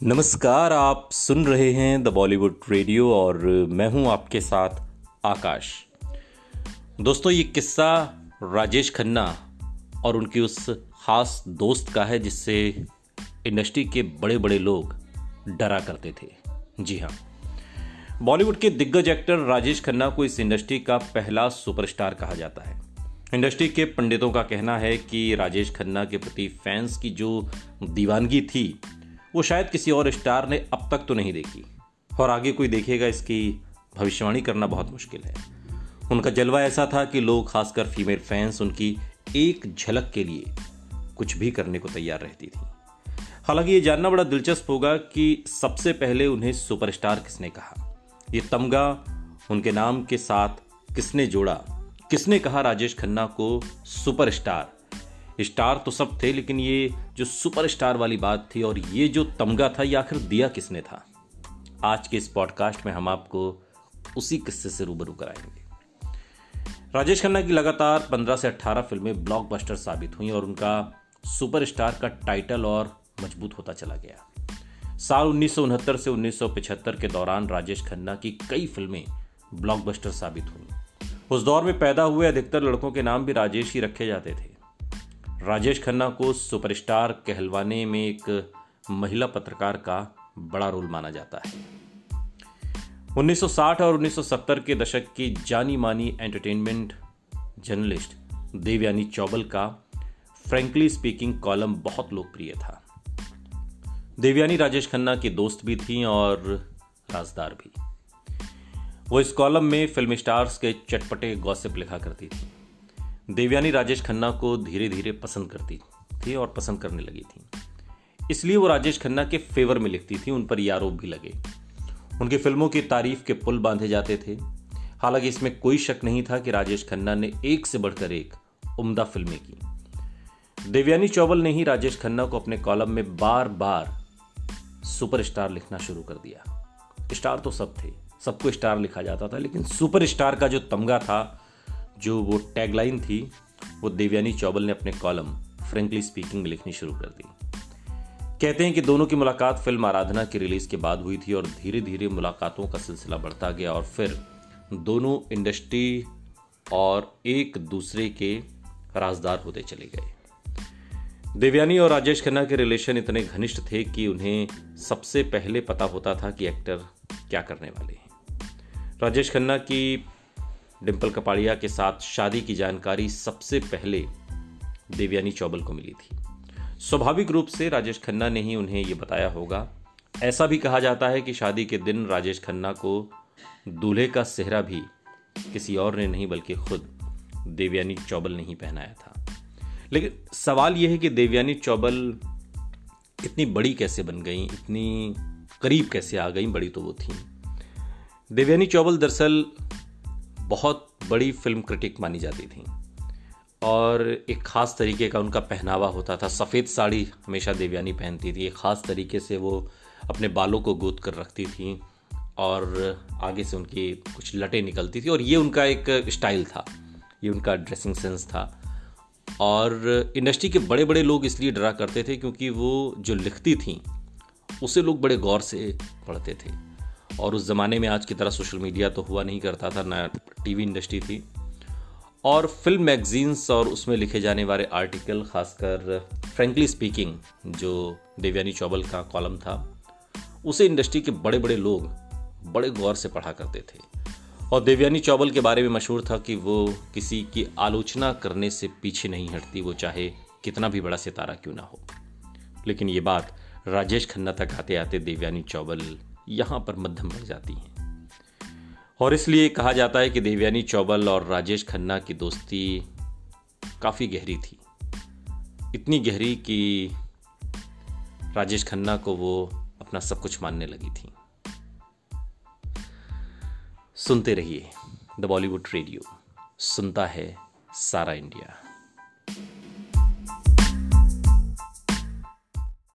नमस्कार, आप सुन रहे हैं द बॉलीवुड रेडियो और मैं हूँ आपके साथ आकाश। दोस्तों, ये किस्सा राजेश खन्ना और उनकी उस खास दोस्त का है जिससे इंडस्ट्री के बड़े बड़े लोग डरा करते थे। जी हाँ बॉलीवुड के दिग्गज एक्टर राजेश खन्ना को इस इंडस्ट्री का पहला सुपरस्टार कहा जाता है। इंडस्ट्री के पंडितों का कहना है कि राजेश खन्ना के प्रति फैंस की जो दीवानगी थी वो शायद किसी और स्टार ने अब तक तो नहीं देखी। और आगे कोई देखेगा इसकी भविष्यवाणी करना बहुत मुश्किल है। उनका जलवा ऐसा था कि लोग, खासकर फीमेल फैंस, उनकी एक झलक के लिए कुछ भी करने को तैयार रहती थी। हालाँकि ये जानना बड़ा दिलचस्प होगा कि सबसे पहले उन्हें सुपरस्टार किसने कहा? ये तमगा, उनके नाम के साथ किसने जोड़ा? किसने कहा राजेश खन्ना को सुपरस्टार? स्टार तो सब थे, लेकिन ये जो सुपर स्टार वाली बात थी और ये जो तमगा था, ये आखिर दिया किसने था? आज के इस पॉडकास्ट में हम आपको उसी किस्से से रूबरू कराएँगे। राजेश खन्ना की लगातार 15 से 18 फ़िल्में ब्लॉकबस्टर साबित हुई और उनका सुपरस्टार का टाइटल और मज़बूत होता चला गया। साल उन्नीस सौ उनहत्तर से उन्नीस के दौरान राजेश खन्ना की कई फ़िल्में ब्लॉकबस्टर साबित हुई। उस दौर में पैदा हुए अधिकतर लड़कों के नाम भी राजेश ही रखे जाते थे। राजेश खन्ना को सुपरस्टार कहलवाने में एक महिला पत्रकार का बड़ा रोल माना जाता है। 1960 और 1970 के दशक की जानी मानी एंटरटेनमेंट जर्नलिस्ट देवयानी चौबल का फ्रेंकली स्पीकिंग कॉलम बहुत लोकप्रिय था। देवयानी राजेश खन्ना की दोस्त भी थी और राजदार भी। वो इस कॉलम में फ़िल्म स्टार्स के चटपटे गॉसिप लिखा करती थी। देवयानी राजेश खन्ना को धीरे धीरे पसंद करती थी और पसंद करने लगी थी। इसलिए वो राजेश खन्ना के फेवर में लिखती थी, उन पर ये आरोप भी लगे। उनकी फ़िल्मों की तारीफ़ के पुल बांधे जाते थे। हालाँकि इसमें कोई शक नहीं था कि राजेश खन्ना ने एक से बढ़कर एक उम्दा फ़िल्में की। देवयानी चौबल ने ही राजेश खन्ना को अपने कॉलम में बार बार सुपरस्टार लिखना शुरू कर दिया। स्टार तो सब थे, सबको स्टार लिखा जाता था, लेकिन सुपरस्टार का जो तमगा था जो वो टैगलाइन थी, वो देवयानी चौबल ने अपने कॉलम फ्रेंकली स्पीकिंग में लिखनी शुरू कर दी। कहते हैं कि दोनों की मुलाकात फ़िल्म आराधना की रिलीज़ के बाद हुई थी और धीरे धीरे मुलाकातों का सिलसिला बढ़ता गया और फिर दोनों इंडस्ट्री और एक दूसरे के राजदार होते चले गए। देवयानी और राजेश खन्ना के रिलेशन इतने घनिष्ठ थे कि उन्हें सबसे पहले पता होता था कि एक्टर क्या करने वाले हैं। राजेश खन्ना की डिम्पल कपाड़िया के साथ शादी की जानकारी सबसे पहले देवयानी चौबल को मिली थी। स्वाभाविक रूप से राजेश खन्ना ने ही उन्हें यह बताया होगा। ऐसा भी कहा जाता है कि शादी के दिन राजेश खन्ना को दूल्हे का सेहरा भी किसी और ने नहीं, बल्कि खुद देवयानी चौबल ने ही पहनाया था। लेकिन सवाल यह है कि देवयानी चौबल इतनी बड़ी कैसे बन गई, इतनी करीब कैसे आ गई, बड़ी तो वो थी। देवयानी चौबल दरअसल बहुत बड़ी फ़िल्म क्रिटिक मानी जाती थी। और एक ख़ास तरीके का उनका पहनावा होता था। सफ़ेद साड़ी हमेशा देवयानी पहनती थी। एक ख़ास तरीके से वो अपने बालों को गोद कर रखती थी और आगे से उनकी कुछ लटें निकलती थी। और ये उनका एक स्टाइल था। ये उनका ड्रेसिंग सेंस था। और इंडस्ट्री के बड़े बड़े लोग इसलिए डरा करते थे क्योंकि वो जो लिखती थी, उसे लोग बड़े गौर से पढ़ते थे। और उस ज़माने में आज की तरह सोशल मीडिया तो हुआ नहीं करता था, ना टीवी इंडस्ट्री थी। और फ़िल्म मैगजीन्स और उसमें लिखे जाने वाले आर्टिकल, खासकर फ्रेंकली स्पीकिंग, जो देवयानी चौबल का कॉलम था, उसे इंडस्ट्री के बड़े बड़े लोग बड़े गौर से पढ़ा करते थे। और देवयानी चौबल के बारे में मशहूर था कि वो किसी की आलोचना करने से पीछे नहीं हटती, वो चाहे कितना भी बड़ा सितारा क्यों ना हो। लेकिन ये बात राजेश खन्ना तक आते आते देवयानी चौबल यहाँ पर मध्यम बढ़ जाती हैं। और इसलिए कहा जाता है कि देवयानी चौबल और राजेश खन्ना की दोस्ती काफ़ी गहरी थी। इतनी गहरी कि राजेश खन्ना को वो अपना सब कुछ मानने लगी थी। सुनते रहिए द बॉलीवुड रेडियो। सुनता है सारा इंडिया।